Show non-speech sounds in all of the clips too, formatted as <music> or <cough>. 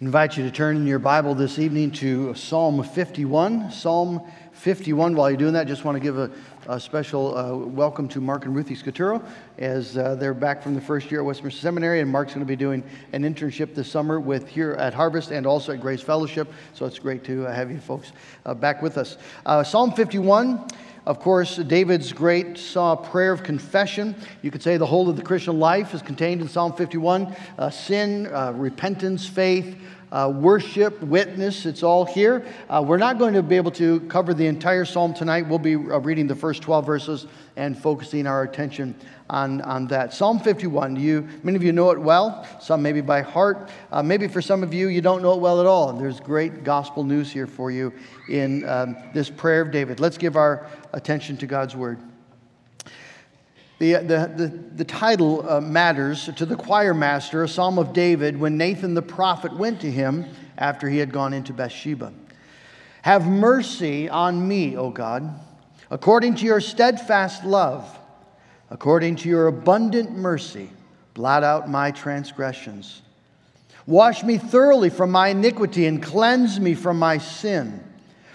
invite you to turn in your Bible this evening to Psalm 51. Psalm 51. While you're doing that, just want to give a, a special uh, welcome to Mark and Ruthie Scaturo as uh, they're back from the first year at Westminster Seminary, and Mark's going to be doing an internship this summer with here at Harvest and also at Grace Fellowship. So it's great to have you folks uh, back with us. Uh, Psalm 51. Of course, David's great prayer of confession. You could say the whole of the Christian life is contained in Psalm 51 uh, sin, uh, repentance, faith, uh, worship, witness, it's all here. Uh, we're not going to be able to cover the entire psalm tonight. We'll be uh, reading the first 12 verses and focusing our attention on, on that. Psalm 51, you, many of you know it well, some maybe by heart. Uh, maybe for some of you, you don't know it well at all. There's great gospel news here for you in um, this prayer of David. Let's give our attention to God's word. The, the, the, the title uh, matters to the choir master, a psalm of David, when Nathan the prophet went to him after he had gone into Bathsheba. Have mercy on me, O God, according to your steadfast love, according to your abundant mercy, blot out my transgressions. Wash me thoroughly from my iniquity and cleanse me from my sin.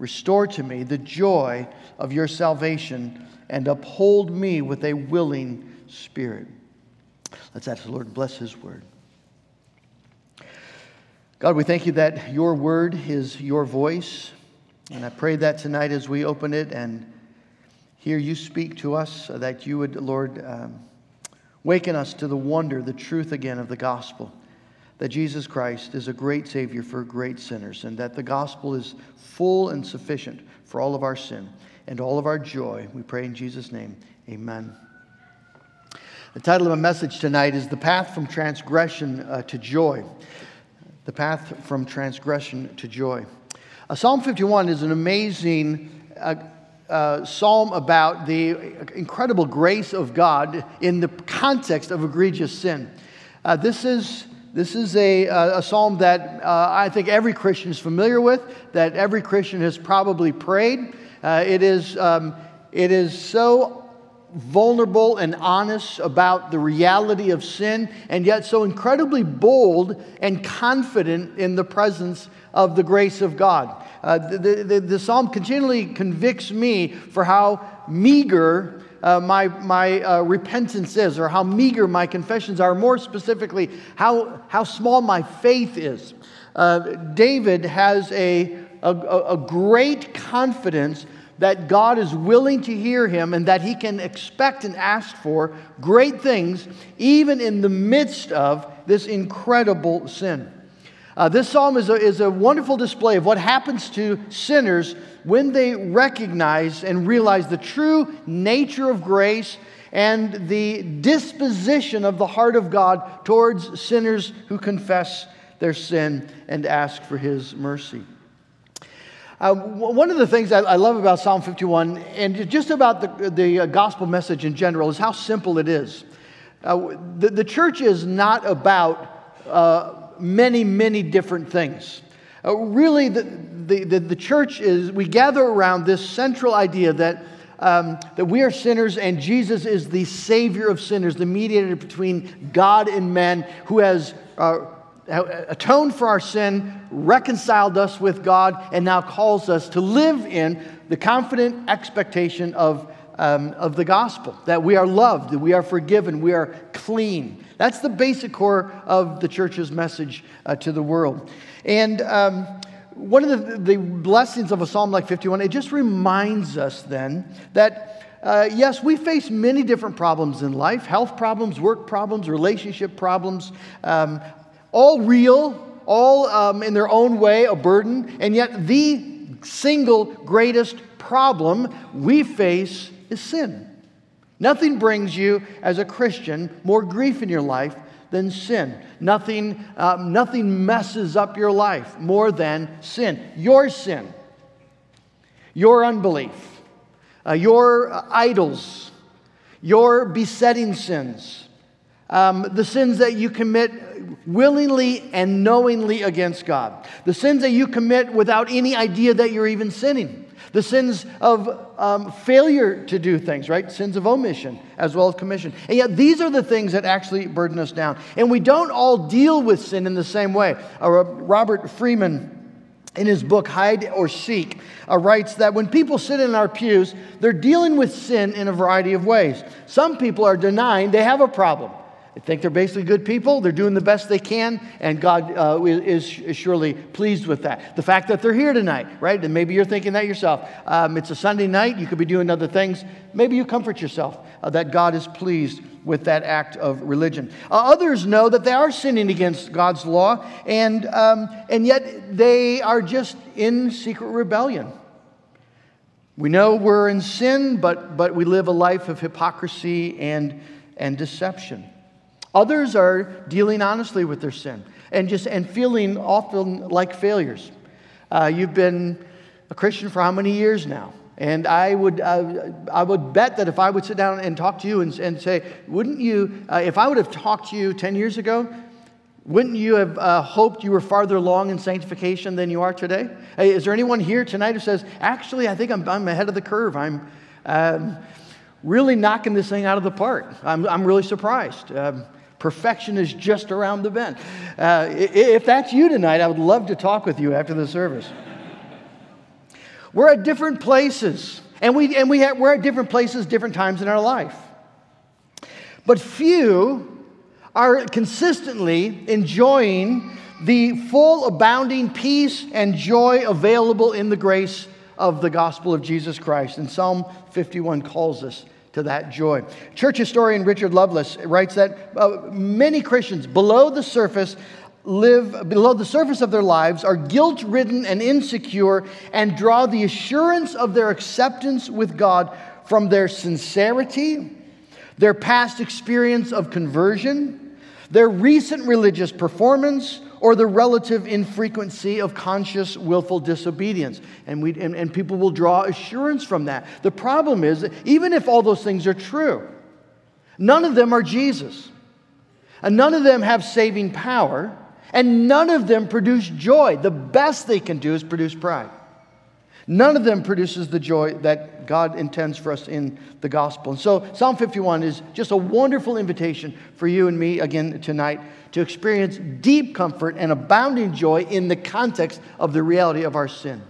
Restore to me the joy of your salvation, and uphold me with a willing spirit. Let's ask the Lord to bless his word. God, we thank you that your word is your voice. And I pray that tonight as we open it and hear you speak to us, that you would, Lord, um, waken us to the wonder, the truth again of the gospel. That Jesus Christ is a great Savior for great sinners, and that the gospel is full and sufficient for all of our sin and all of our joy. We pray in Jesus' name. Amen. The title of my message tonight is The Path from Transgression uh, to Joy the path from transgression to joy. Uh, psalm 51 is an amazing uh, uh, psalm about the incredible grace of God in the context of egregious sin. Uh, this is this is a, a psalm that uh, I think every Christian is familiar with, that every Christian has probably prayed. Uh, it, is, um, it is so vulnerable and honest about the reality of sin, and yet so incredibly bold and confident in the presence of the grace of God. Uh, the, the, the, psalm continually convicts me for how meager uh, my, my uh, repentance is, or how meager my confessions are, more specifically, how, how small my faith is. Uh, David has a, a, a great confidence that God is willing to hear him and that he can expect and ask for great things even in the midst of this incredible sin. Uh, this psalm is a, is a wonderful display of what happens to sinners when they recognize and realize the true nature of grace and the disposition of the heart of God towards sinners who confess their sin and ask for his mercy. Uh, one of the things I, I, love about Psalm 51 and just about the, the uh, gospel message in general is how simple it is. Uh, the, the, church is not about uh, many, many different things. Uh, really, the, the, the, church is, we gather around this central idea that, um, that we are sinners and Jesus is the Savior of sinners, the mediator between God and men who has uh, atoned for our sin, reconciled us with God, and now calls us to live in the confident expectation of, um, of the gospel that we are loved, that we are forgiven, we are clean. That's the basic core of the church's message uh, to the world. And um, one of the, the blessings of a psalm like 51, it just reminds us then that uh, yes, we face many different problems in life health problems, work problems, relationship problems, um, all real, all um, in their own way a burden, and yet the single greatest problem we face is sin. Nothing brings you, as a Christian, more grief in your life than sin. Nothing, um, nothing messes up your life more than sin. Your sin, your unbelief, uh, your uh, idols, your besetting sins, um, the sins that you commit willingly and knowingly against God, the sins that you commit without any idea that you're even sinning. The sins of um, failure to do things, right? Sins of omission as well as commission. And yet, these are the things that actually burden us down. And we don't all deal with sin in the same way. Uh, Robert Freeman, in his book Hide or Seek, uh, writes that when people sit in our pews, they're dealing with sin in a variety of ways. Some people are denying they have a problem. They think they're basically good people. They're doing the best they can, and God uh, is, is, surely pleased with that. The fact that they're here tonight, right? And maybe you're thinking that yourself. Um, it's a Sunday night. You could be doing other things. Maybe you comfort yourself uh, that God is pleased with that act of religion. Uh, others know that they are sinning against God's law, and, um, and yet they are just in secret rebellion. We know we're in sin, but, but we live a life of hypocrisy and, and deception. Others are dealing honestly with their sin and just and feeling often like failures. Uh, you've been a Christian for how many years now? And I would, uh, I would bet that if I would sit down and talk to you and, and say, wouldn't you, uh, if I would have talked to you 10 years ago, wouldn't you have uh, hoped you were farther along in sanctification than you are today? Hey, is there anyone here tonight who says, actually, I think I'm, I'm ahead of the curve? I'm um, really knocking this thing out of the park. I'm, I'm really surprised. Um, Perfection is just around the bend. Uh, if that's you tonight, I would love to talk with you after the service. We're at different places, and, we, and we have, we're at different places, different times in our life. But few are consistently enjoying the full, abounding peace and joy available in the grace of the gospel of Jesus Christ. And Psalm 51 calls us to that joy. Church historian Richard Lovelace writes that uh, many Christians below the surface live below the surface of their lives are guilt ridden and insecure and draw the assurance of their acceptance with God from their sincerity, their past experience of conversion, their recent religious performance, or the relative infrequency of conscious, willful disobedience. And, we, and, and people will draw assurance from that. The problem is, even if all those things are true, none of them are Jesus. And none of them have saving power, and none of them produce joy. The best they can do is produce pride. None of them produces the joy that God intends for us in the gospel. And so, Psalm 51 is just a wonderful invitation for you and me again tonight to experience deep comfort and abounding joy in the context of the reality of our sin.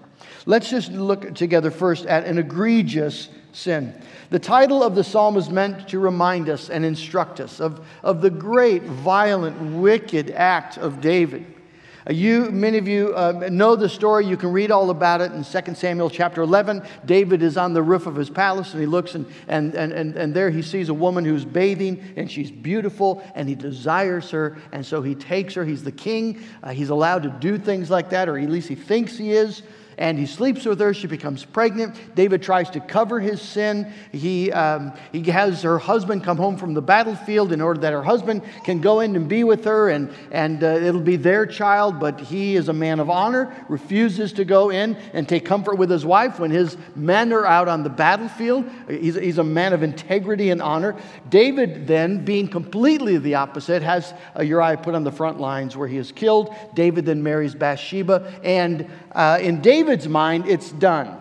Let's just look together first at an egregious sin. The title of the psalm is meant to remind us and instruct us of, of the great, violent, wicked act of David you, many of you uh, know the story. You can read all about it in 2 Samuel chapter 11. David is on the roof of his palace and he looks and, and, and, and, and there he sees a woman who's bathing and she's beautiful and he desires her. And so he takes her. He's the king. Uh, he's allowed to do things like that, or at least he thinks he is and he sleeps with her. She becomes pregnant. David tries to cover his sin. He, um, he has her husband come home from the battlefield in order that her husband can go in and be with her, and, and uh, it'll be their child. But he is a man of honor, refuses to go in and take comfort with his wife when his men are out on the battlefield. He's, he's a man of integrity and honor. David, then, being completely the opposite, has uh, Uriah put on the front lines where he is killed. David then marries Bathsheba, and uh, in David's mind, it's done.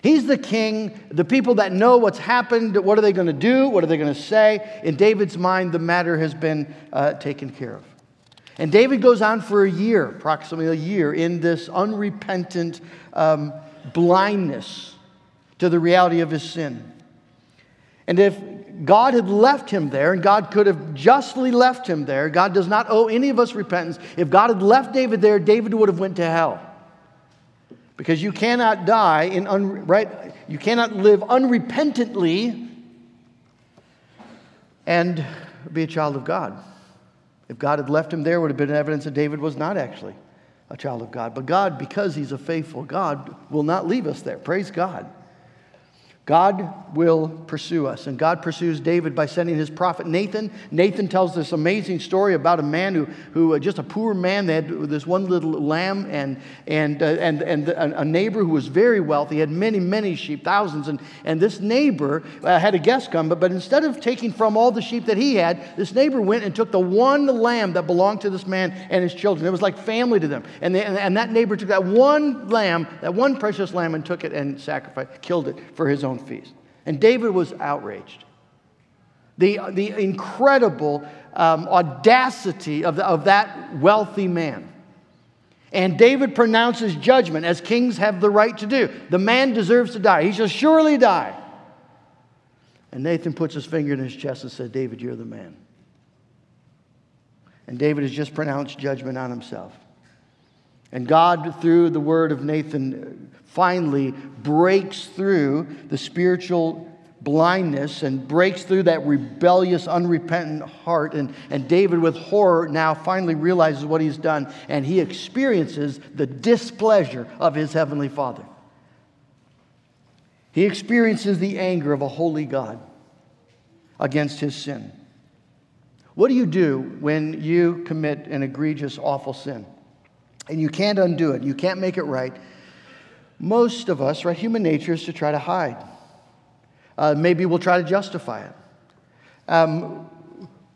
He's the king. The people that know what's happened, what are they going to do? What are they going to say? In David's mind, the matter has been uh, taken care of. And David goes on for a year, approximately a year, in this unrepentant um, blindness to the reality of his sin. And if God had left him there, and God could have justly left him there. God does not owe any of us repentance. If God had left David there, David would have went to hell. Because you cannot die in un, right you cannot live unrepentantly and be a child of God. If God had left him there, would have been evidence that David was not actually a child of God. But God, because he's a faithful God, will not leave us there. Praise God. God will pursue us. And God pursues David by sending his prophet Nathan. Nathan tells this amazing story about a man who, who uh, just a poor man, they had this one little lamb, and, and, uh, and, and a neighbor who was very wealthy, had many, many sheep, thousands. And, and this neighbor uh, had a guest come, but, but instead of taking from all the sheep that he had, this neighbor went and took the one lamb that belonged to this man and his children. It was like family to them. And, they, and, and that neighbor took that one lamb, that one precious lamb, and took it and sacrificed, killed it for his own feast. And David was outraged. The, the incredible um, audacity of, the, of that wealthy man. And David pronounces judgment, as kings have the right to do. The man deserves to die. He shall surely die. And Nathan puts his finger in his chest and said, David, you're the man. And David has just pronounced judgment on himself. And God, through the word of Nathan, finally breaks through the spiritual blindness and breaks through that rebellious, unrepentant heart. And, and David, with horror, now finally realizes what he's done and he experiences the displeasure of his heavenly Father. He experiences the anger of a holy God against his sin. What do you do when you commit an egregious, awful sin? And you can't undo it, you can't make it right. Most of us, right, human nature is to try to hide. Uh, maybe we'll try to justify it. Um,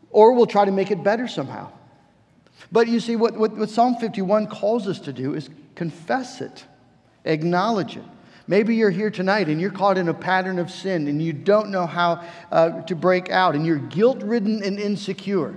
or we'll try to make it better somehow. But you see, what, what, what Psalm 51 calls us to do is confess it, acknowledge it. Maybe you're here tonight and you're caught in a pattern of sin and you don't know how uh, to break out and you're guilt ridden and insecure.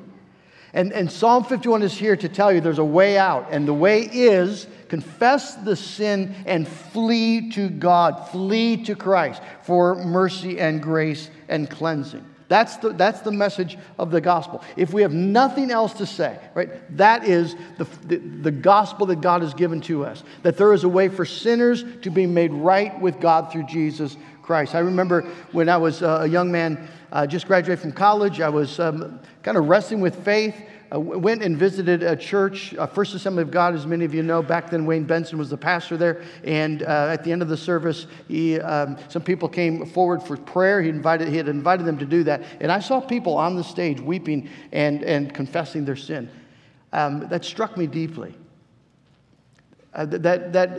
And, and Psalm 51 is here to tell you there's a way out, and the way is confess the sin and flee to God, flee to Christ for mercy and grace and cleansing. That's the, that's the message of the gospel. If we have nothing else to say, right, that is the, the, the, gospel that God has given to us. That there is a way for sinners to be made right with God through Jesus Christ. I remember when I was uh, a young man, uh, just graduated from college, I was um, kind of wrestling with faith I went and visited a church, uh, First Assembly of God, as many of you know. Back then, Wayne Benson was the pastor there. And uh, at the end of the service, he, um, some people came forward for prayer. He, invited, he had invited them to do that. And I saw people on the stage weeping and, and confessing their sin. Um, that struck me deeply. Uh, that, that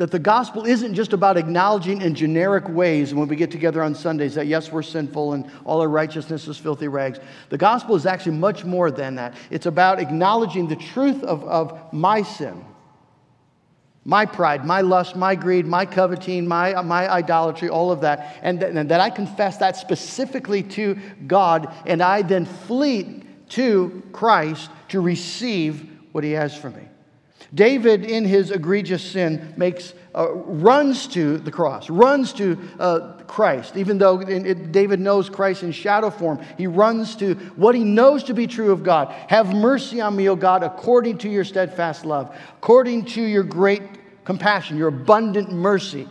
that the gospel isn't just about acknowledging in generic ways when we get together on Sundays that yes, we're sinful and all our righteousness is filthy rags. The gospel is actually much more than that. It's about acknowledging the truth of, of my sin, my pride, my lust, my greed, my coveting, my, my idolatry, all of that, and, th- and that I confess that specifically to God, and I then flee to Christ to receive what He has for me. David, in his egregious sin, makes, uh, runs to the cross, runs to uh, Christ. Even though it, David knows Christ in shadow form, he runs to what he knows to be true of God. Have mercy on me, O God, according to your steadfast love, according to your great compassion, your abundant mercy.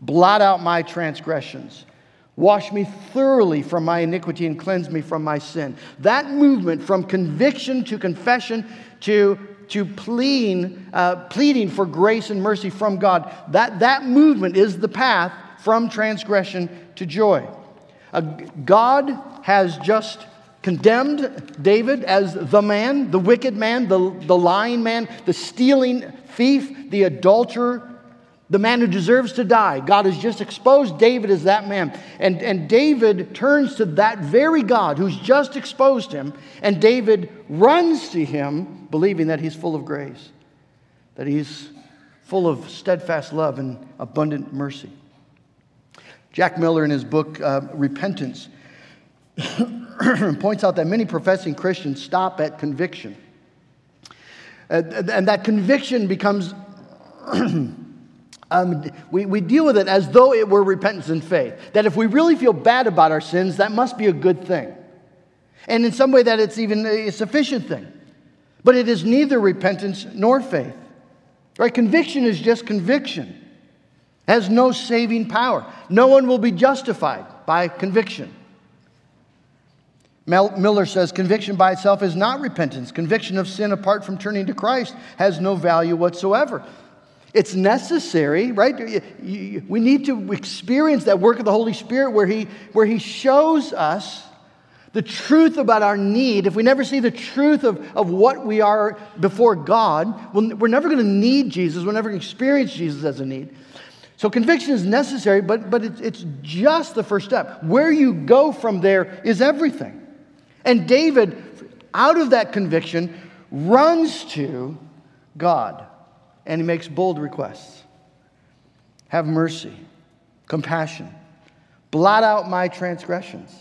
Blot out my transgressions. Wash me thoroughly from my iniquity and cleanse me from my sin. That movement from conviction to confession to to pleading, uh, pleading for grace and mercy from God. That, that movement is the path from transgression to joy. Uh, God has just condemned David as the man, the wicked man, the, the lying man, the stealing thief, the adulterer, the man who deserves to die. God has just exposed David as that man. And, and David turns to that very God who's just exposed him, and David runs to him, believing that he's full of grace, that he's full of steadfast love and abundant mercy. Jack Miller, in his book uh, Repentance, <coughs> points out that many professing Christians stop at conviction. And that conviction becomes <coughs> um, we, we deal with it as though it were repentance and faith. That if we really feel bad about our sins, that must be a good thing. And in some way, that it's even a sufficient thing. But it is neither repentance nor faith. Right? Conviction is just conviction. It has no saving power. No one will be justified by conviction. Miller says conviction by itself is not repentance. Conviction of sin apart from turning to Christ has no value whatsoever. It's necessary, right? We need to experience that work of the Holy Spirit where He, where he shows us the truth about our need. If we never see the truth of, of what we are before God, we're never going to need Jesus. We're never going to experience Jesus as a need. So conviction is necessary, but, but it's, it's just the first step. Where you go from there is everything. And David, out of that conviction, runs to God and he makes bold requests Have mercy, compassion, blot out my transgressions.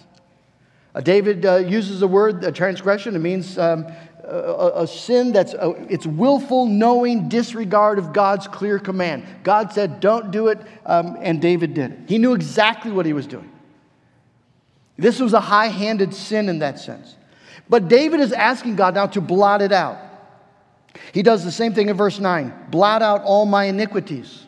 Uh, David uh, uses the word uh, transgression. It means um, a, a, sin that's a, it's willful, knowing disregard of God's clear command. God said, "Don't do it," um, and David did it. He knew exactly what he was doing. This was a high handed sin in that sense. But David is asking God now to blot it out. He does the same thing in verse 9 blot out all my iniquities.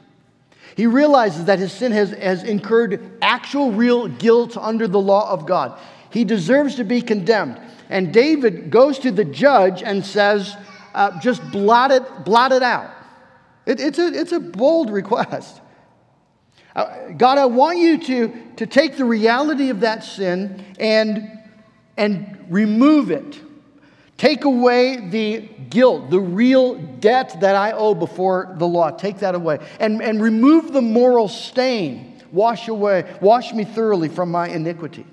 He realizes that his sin has, has incurred actual, real guilt under the law of God. He deserves to be condemned. And David goes to the judge and says, uh, just blot it, blot it out. It, it's, a, it's a bold request. Uh, God, I want you to, to take the reality of that sin and, and remove it. Take away the guilt, the real debt that I owe before the law. Take that away. And, and remove the moral stain. Wash away, wash me thoroughly from my iniquity.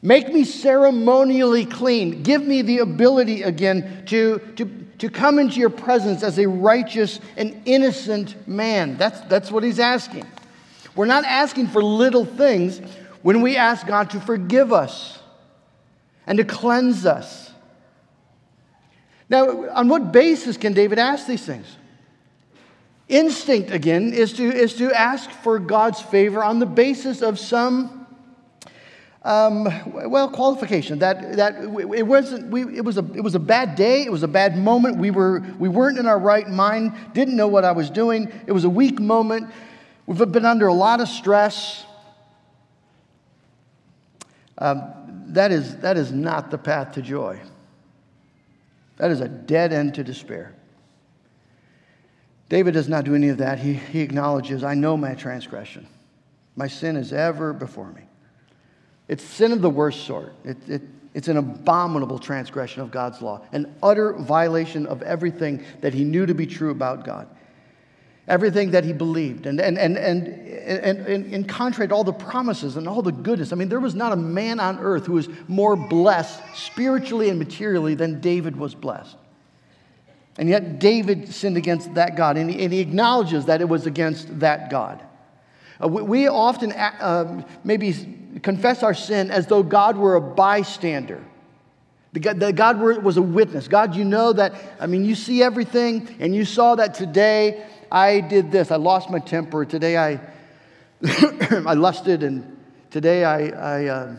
Make me ceremonially clean. Give me the ability again to, to, to come into your presence as a righteous and innocent man. That's, that's what he's asking. We're not asking for little things when we ask God to forgive us and to cleanse us. Now, on what basis can David ask these things? Instinct, again, is to, is to ask for God's favor on the basis of some, um, well, qualification. That, that it, wasn't, we, it, was a, it was a bad day, it was a bad moment. We, were, we weren't in our right mind, didn't know what I was doing. It was a weak moment. We've been under a lot of stress. Um, that, is, that is not the path to joy. That is a dead end to despair. David does not do any of that. He, he acknowledges, I know my transgression. My sin is ever before me. It's sin of the worst sort. It, it, it's an abominable transgression of God's law, an utter violation of everything that he knew to be true about God everything that he believed. And, and, and, and, and, and, in contrary to all the promises and all the goodness, I mean, there was not a man on earth who was more blessed spiritually and materially than David was blessed. And yet, David sinned against that God, and he, and he acknowledges that it was against that God. Uh, we, we, often uh, maybe confess our sin as though God were a bystander. That God was a witness. God, you know that, I mean, you see everything, and you saw that today I did this. I lost my temper. Today I, <clears throat> I lusted, and today I, I uh,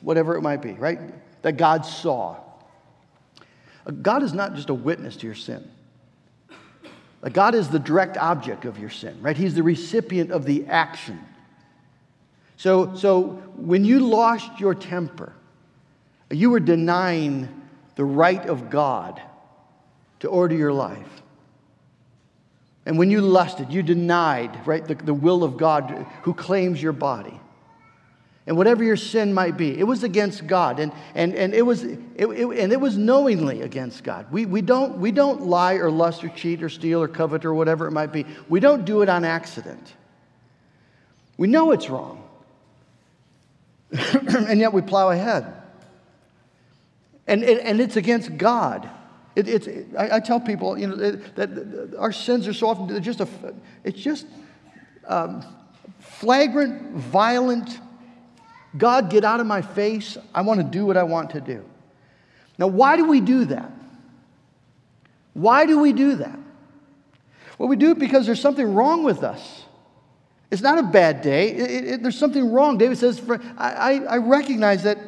whatever it might be, right? That God saw. Uh, God is not just a witness to your sin. God is the direct object of your sin, right? He's the recipient of the action. So, so when you lost your temper, you were denying the right of God to order your life. And when you lusted, you denied, right, the, the will of God who claims your body. And whatever your sin might be, it was against God. And, and, and, it, was, it, it, and it was knowingly against God. We, we, don't, we don't lie or lust or cheat or steal or covet or whatever it might be. We don't do it on accident. We know it's wrong. <clears throat> and yet we plow ahead. And, and, and it's against God. It, it's, I, I, tell people, you know, that, that, our sins are so often, just a, it's just um, flagrant, violent, God, get out of my face. I want to do what I want to do. Now, why do we do that? Why do we do that? Well, we do it because there's something wrong with us. It's not a bad day. It, it, there's something wrong. David says, for, I, I, recognize that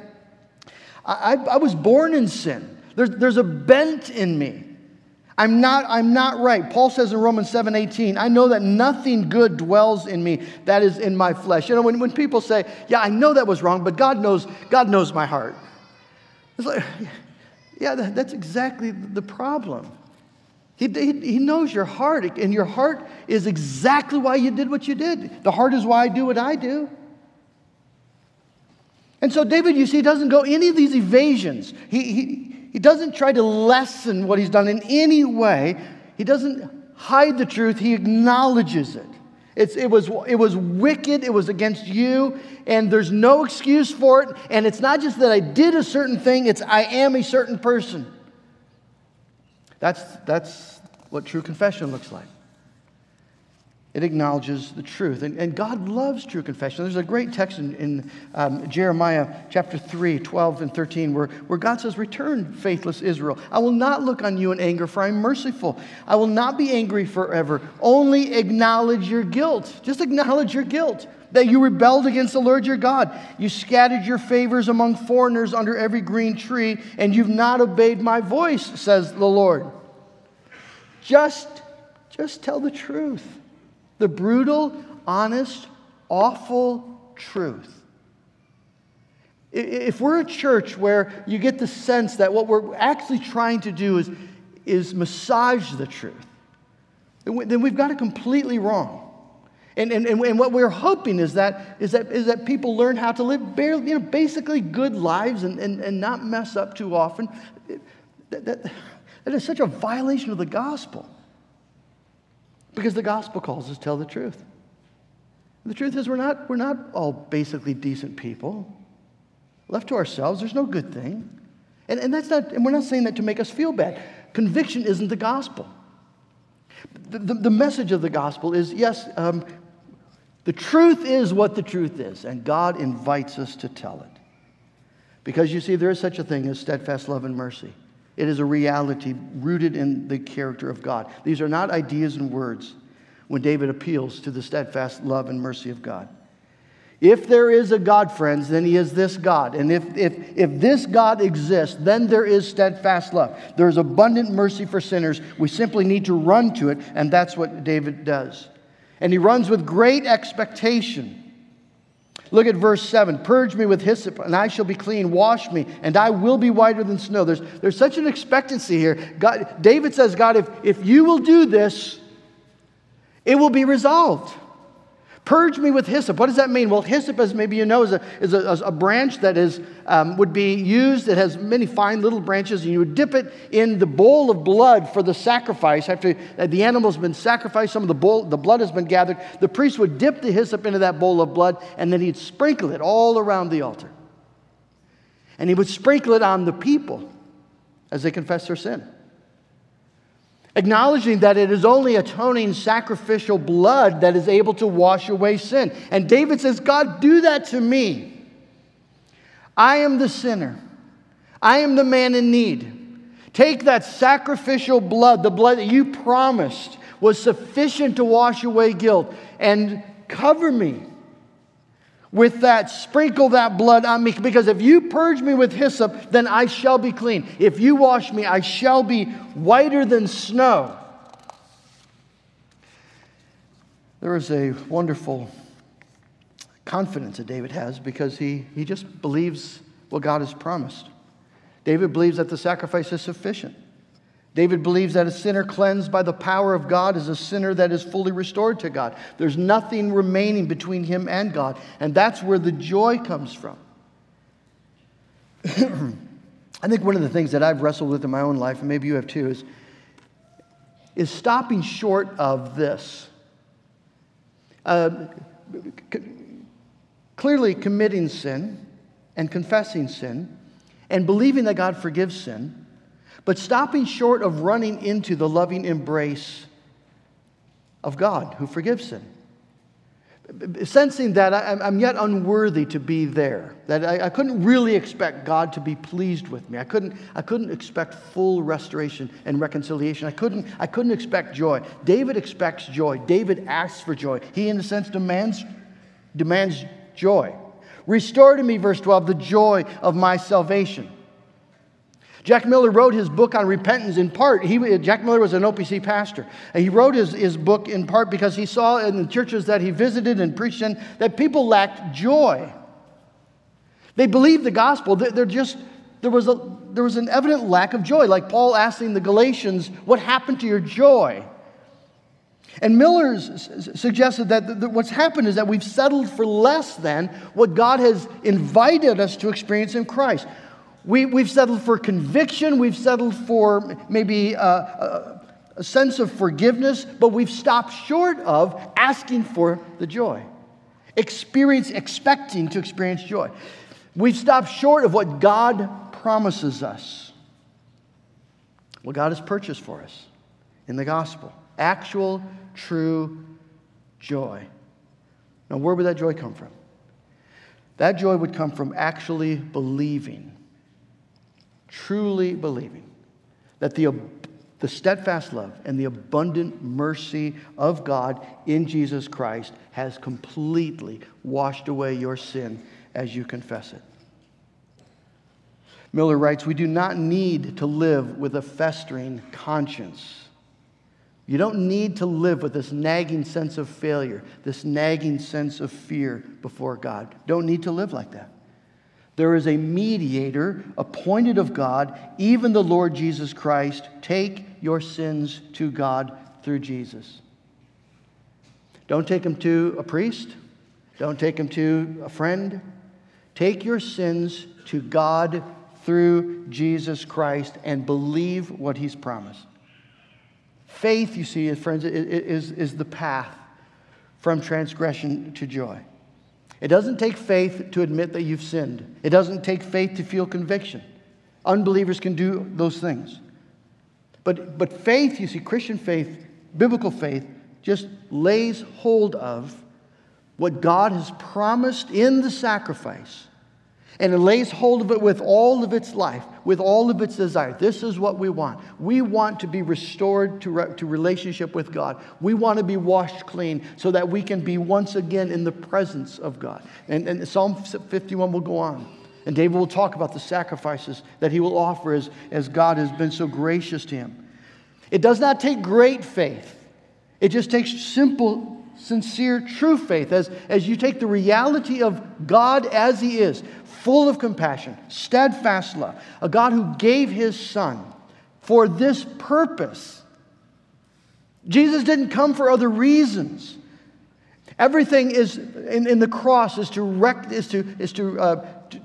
I, I was born in sin. There's, there's a bent in me. I'm not, I'm not right. Paul says in Romans 7 18, I know that nothing good dwells in me that is in my flesh. You know, when, when people say, Yeah, I know that was wrong, but God knows, God knows my heart. It's like, yeah, that, that's exactly the problem. He, he, he, knows your heart, and your heart is exactly why you did what you did. The heart is why I do what I do. And so, David, you see, doesn't go any of these evasions. He, he, he doesn't try to lessen what he's done in any way. He doesn't hide the truth, he acknowledges it. It's, it, was, it was wicked, it was against you, and there's no excuse for it. And it's not just that I did a certain thing, it's I am a certain person. That's, that's what true confession looks like. It acknowledges the truth. And, and God loves true confession. There's a great text in, in um, Jeremiah chapter 3, 12 and 13, where, where God says, Return, faithless Israel. I will not look on you in anger, for I am merciful. I will not be angry forever. Only acknowledge your guilt. Just acknowledge your guilt that you rebelled against the Lord your God. You scattered your favors among foreigners under every green tree, and you've not obeyed my voice, says the Lord. Just, just tell the truth the brutal, honest, awful truth. If we're a church where you get the sense that what we're actually trying to do is, is massage the truth, then we've got it completely wrong. And, and, and what we're hoping is that, is that, is that people learn how to live barely, you know, basically good lives and, and, and not mess up too often. That, that, that is such a violation of the gospel. Because the gospel calls us to tell the truth. The truth is, we're not, we're not all basically decent people. Left to ourselves, there's no good thing. And, and, that's not, and we're not saying that to make us feel bad. Conviction isn't the gospel. The, the, the message of the gospel is yes, um, the truth is what the truth is, and God invites us to tell it. Because you see, there is such a thing as steadfast love and mercy. It is a reality rooted in the character of God. These are not ideas and words when David appeals to the steadfast love and mercy of God. If there is a God, friends, then he is this God. And if, if, if this God exists, then there is steadfast love. There is abundant mercy for sinners. We simply need to run to it, and that's what David does. And he runs with great expectation. Look at verse 7 Purge me with hyssop, and I shall be clean. Wash me, and I will be whiter than snow. There's, there's such an expectancy here. God, David says, God, if, if you will do this, it will be resolved. Purge me with hyssop. What does that mean? Well, hyssop, as maybe you know, is a, is a, a branch that is, um, would be used. It has many fine little branches, and you would dip it in the bowl of blood for the sacrifice. After the animal's been sacrificed, some of the, bowl, the blood has been gathered. The priest would dip the hyssop into that bowl of blood, and then he'd sprinkle it all around the altar. And he would sprinkle it on the people as they confess their sin acknowledging that it is only atoning sacrificial blood that is able to wash away sin. And David says, God, do that to me. I am the sinner, I am the man in need. Take that sacrificial blood, the blood that you promised was sufficient to wash away guilt, and cover me with that, sprinkle that blood on me. Because if you purge me with hyssop, then I shall be clean. If you wash me, I shall be whiter than snow. There is a wonderful confidence that David has because he, he just believes what God has promised. David believes that the sacrifice is sufficient. David believes that a sinner cleansed by the power of God is a sinner that is fully restored to God. There's nothing remaining between him and God. And that's where the joy comes from. <clears throat> I think one of the things that I've wrestled with in my own life, and maybe you have too, is, is stopping short of this. Uh, c- clearly committing sin and confessing sin and believing that God forgives sin but stopping short of running into the loving embrace of God who forgives sin. Sensing that I'm yet unworthy to be there, that I couldn't really expect God to be pleased with me. I couldn't, I couldn't expect full restoration and reconciliation. I couldn't, I couldn't expect joy. David expects joy. David asks for joy. He, in a sense, demands, demands joy. Restore to me, verse 12, the joy of my salvation. Jack Miller wrote his book on repentance in part. He, Jack Miller was an OPC pastor. And he wrote his, his book in part because he saw in the churches that he visited and preached in that people lacked joy. They believed the gospel. They're just, there was, a, there was an evident lack of joy, like Paul asking the Galatians, What happened to your joy? And Miller suggested that what's happened is that we've settled for less than what God has invited us to experience in Christ. We, we've settled for conviction, we've settled for maybe a, a, a sense of forgiveness, but we've stopped short of asking for the joy, experience, expecting to experience joy. We've stopped short of what God promises us, what God has purchased for us in the gospel actual, true joy. Now, where would that joy come from? That joy would come from actually believing truly believing that the, the steadfast love and the abundant mercy of God in Jesus Christ has completely washed away your sin as you confess it. Miller writes, We do not need to live with a festering conscience. You don't need to live with this nagging sense of failure, this nagging sense of fear before God. Don't need to live like that. There is a mediator appointed of God, even the Lord Jesus Christ. Take your sins to God through Jesus. Don't take them to a priest. Don't take them to a friend. Take your sins to God through Jesus Christ and believe what he's promised. Faith, you see, friends, is, is the path from transgression to joy. It doesn't take faith to admit that you've sinned, it doesn't take faith to feel conviction. Unbelievers can do those things. But, but faith, you see, Christian faith, biblical faith, just lays hold of what God has promised in the sacrifice and it lays hold of it with all of its life, with all of its desire. This is what we want. We want to be restored to, re- to relationship with God. We want to be washed clean so that we can be once again in the presence of God. And, and Psalm 51 will go on. And David will talk about the sacrifices that he will offer as, as God has been so gracious to him. It does not take great faith, it just takes simple sincere, true faith, as, as you take the reality of God as He is, full of compassion, steadfast love, a God who gave his son for this purpose. Jesus didn't come for other reasons. Everything is in, in the cross is to, rec, is to, is to, uh, to,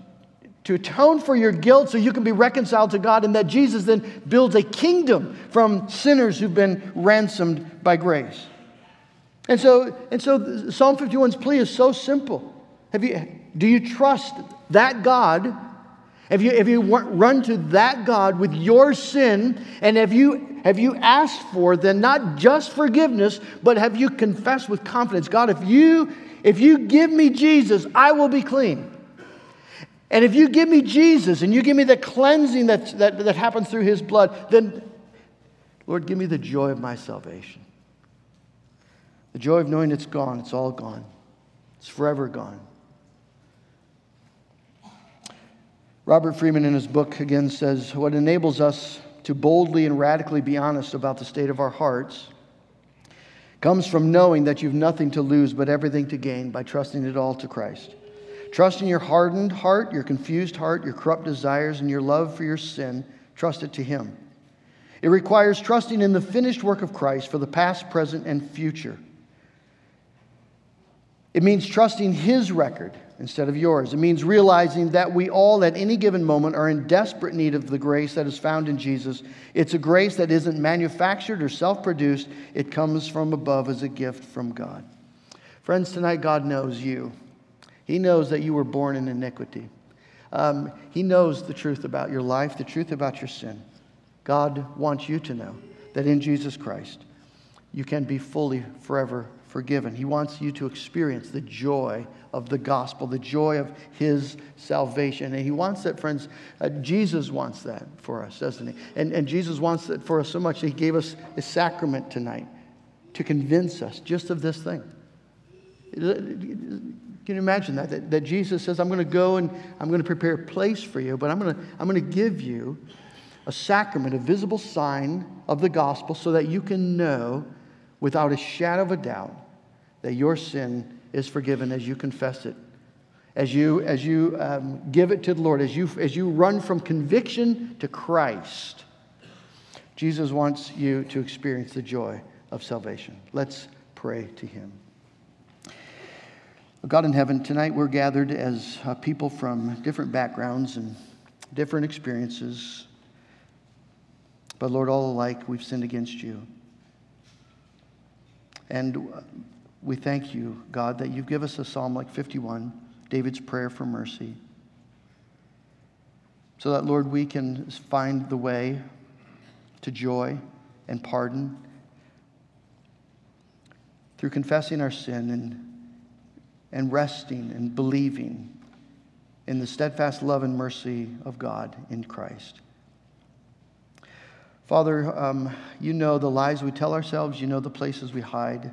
to atone for your guilt so you can be reconciled to God, and that Jesus then builds a kingdom from sinners who've been ransomed by grace. And so, and so Psalm 51's plea is so simple. Have you, do you trust that God? Have you, have you run to that God with your sin? And have you, have you asked for then not just forgiveness, but have you confessed with confidence, God, if you, if you give me Jesus, I will be clean. And if you give me Jesus and you give me the cleansing that, that, that happens through his blood, then, Lord, give me the joy of my salvation. The joy of knowing it's gone, it's all gone, it's forever gone. Robert Freeman, in his book, again says what enables us to boldly and radically be honest about the state of our hearts comes from knowing that you've nothing to lose but everything to gain by trusting it all to Christ. Trusting your hardened heart, your confused heart, your corrupt desires, and your love for your sin, trust it to Him. It requires trusting in the finished work of Christ for the past, present, and future. It means trusting His record instead of yours. It means realizing that we all, at any given moment, are in desperate need of the grace that is found in Jesus. It's a grace that isn't manufactured or self produced, it comes from above as a gift from God. Friends, tonight God knows you. He knows that you were born in iniquity. Um, he knows the truth about your life, the truth about your sin. God wants you to know that in Jesus Christ, you can be fully, forever forgiven. He wants you to experience the joy of the gospel, the joy of his salvation. And he wants that, friends. Uh, Jesus wants that for us, doesn't he? And, and Jesus wants that for us so much that he gave us a sacrament tonight to convince us just of this thing. Can you imagine that? That, that Jesus says, I'm going to go and I'm going to prepare a place for you, but I'm going to, I'm going to give you a sacrament, a visible sign of the gospel, so that you can know without a shadow of a doubt that your sin is forgiven as you confess it. As you, as you um, give it to the Lord, as you, as you run from conviction to Christ, Jesus wants you to experience the joy of salvation. Let's pray to Him. God in heaven, tonight we're gathered as uh, people from different backgrounds and different experiences. But Lord, all alike, we've sinned against you. And we thank you, God, that you've given us a psalm like 51, David's prayer for mercy. So that, Lord, we can find the way to joy and pardon through confessing our sin and, and resting and believing in the steadfast love and mercy of God in Christ. Father, um, you know the lies we tell ourselves, you know the places we hide.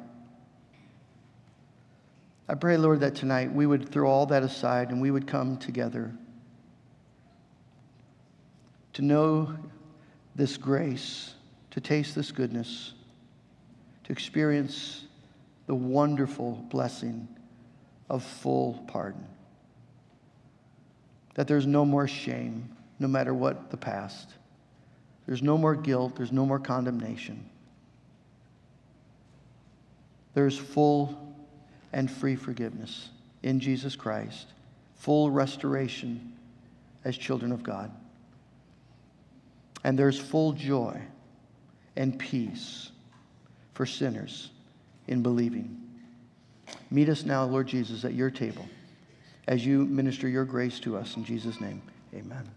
I pray, Lord, that tonight we would throw all that aside and we would come together to know this grace, to taste this goodness, to experience the wonderful blessing of full pardon. That there's no more shame, no matter what the past. There's no more guilt, there's no more condemnation. There's full and free forgiveness in Jesus Christ, full restoration as children of God. And there's full joy and peace for sinners in believing. Meet us now, Lord Jesus, at your table as you minister your grace to us. In Jesus' name, amen.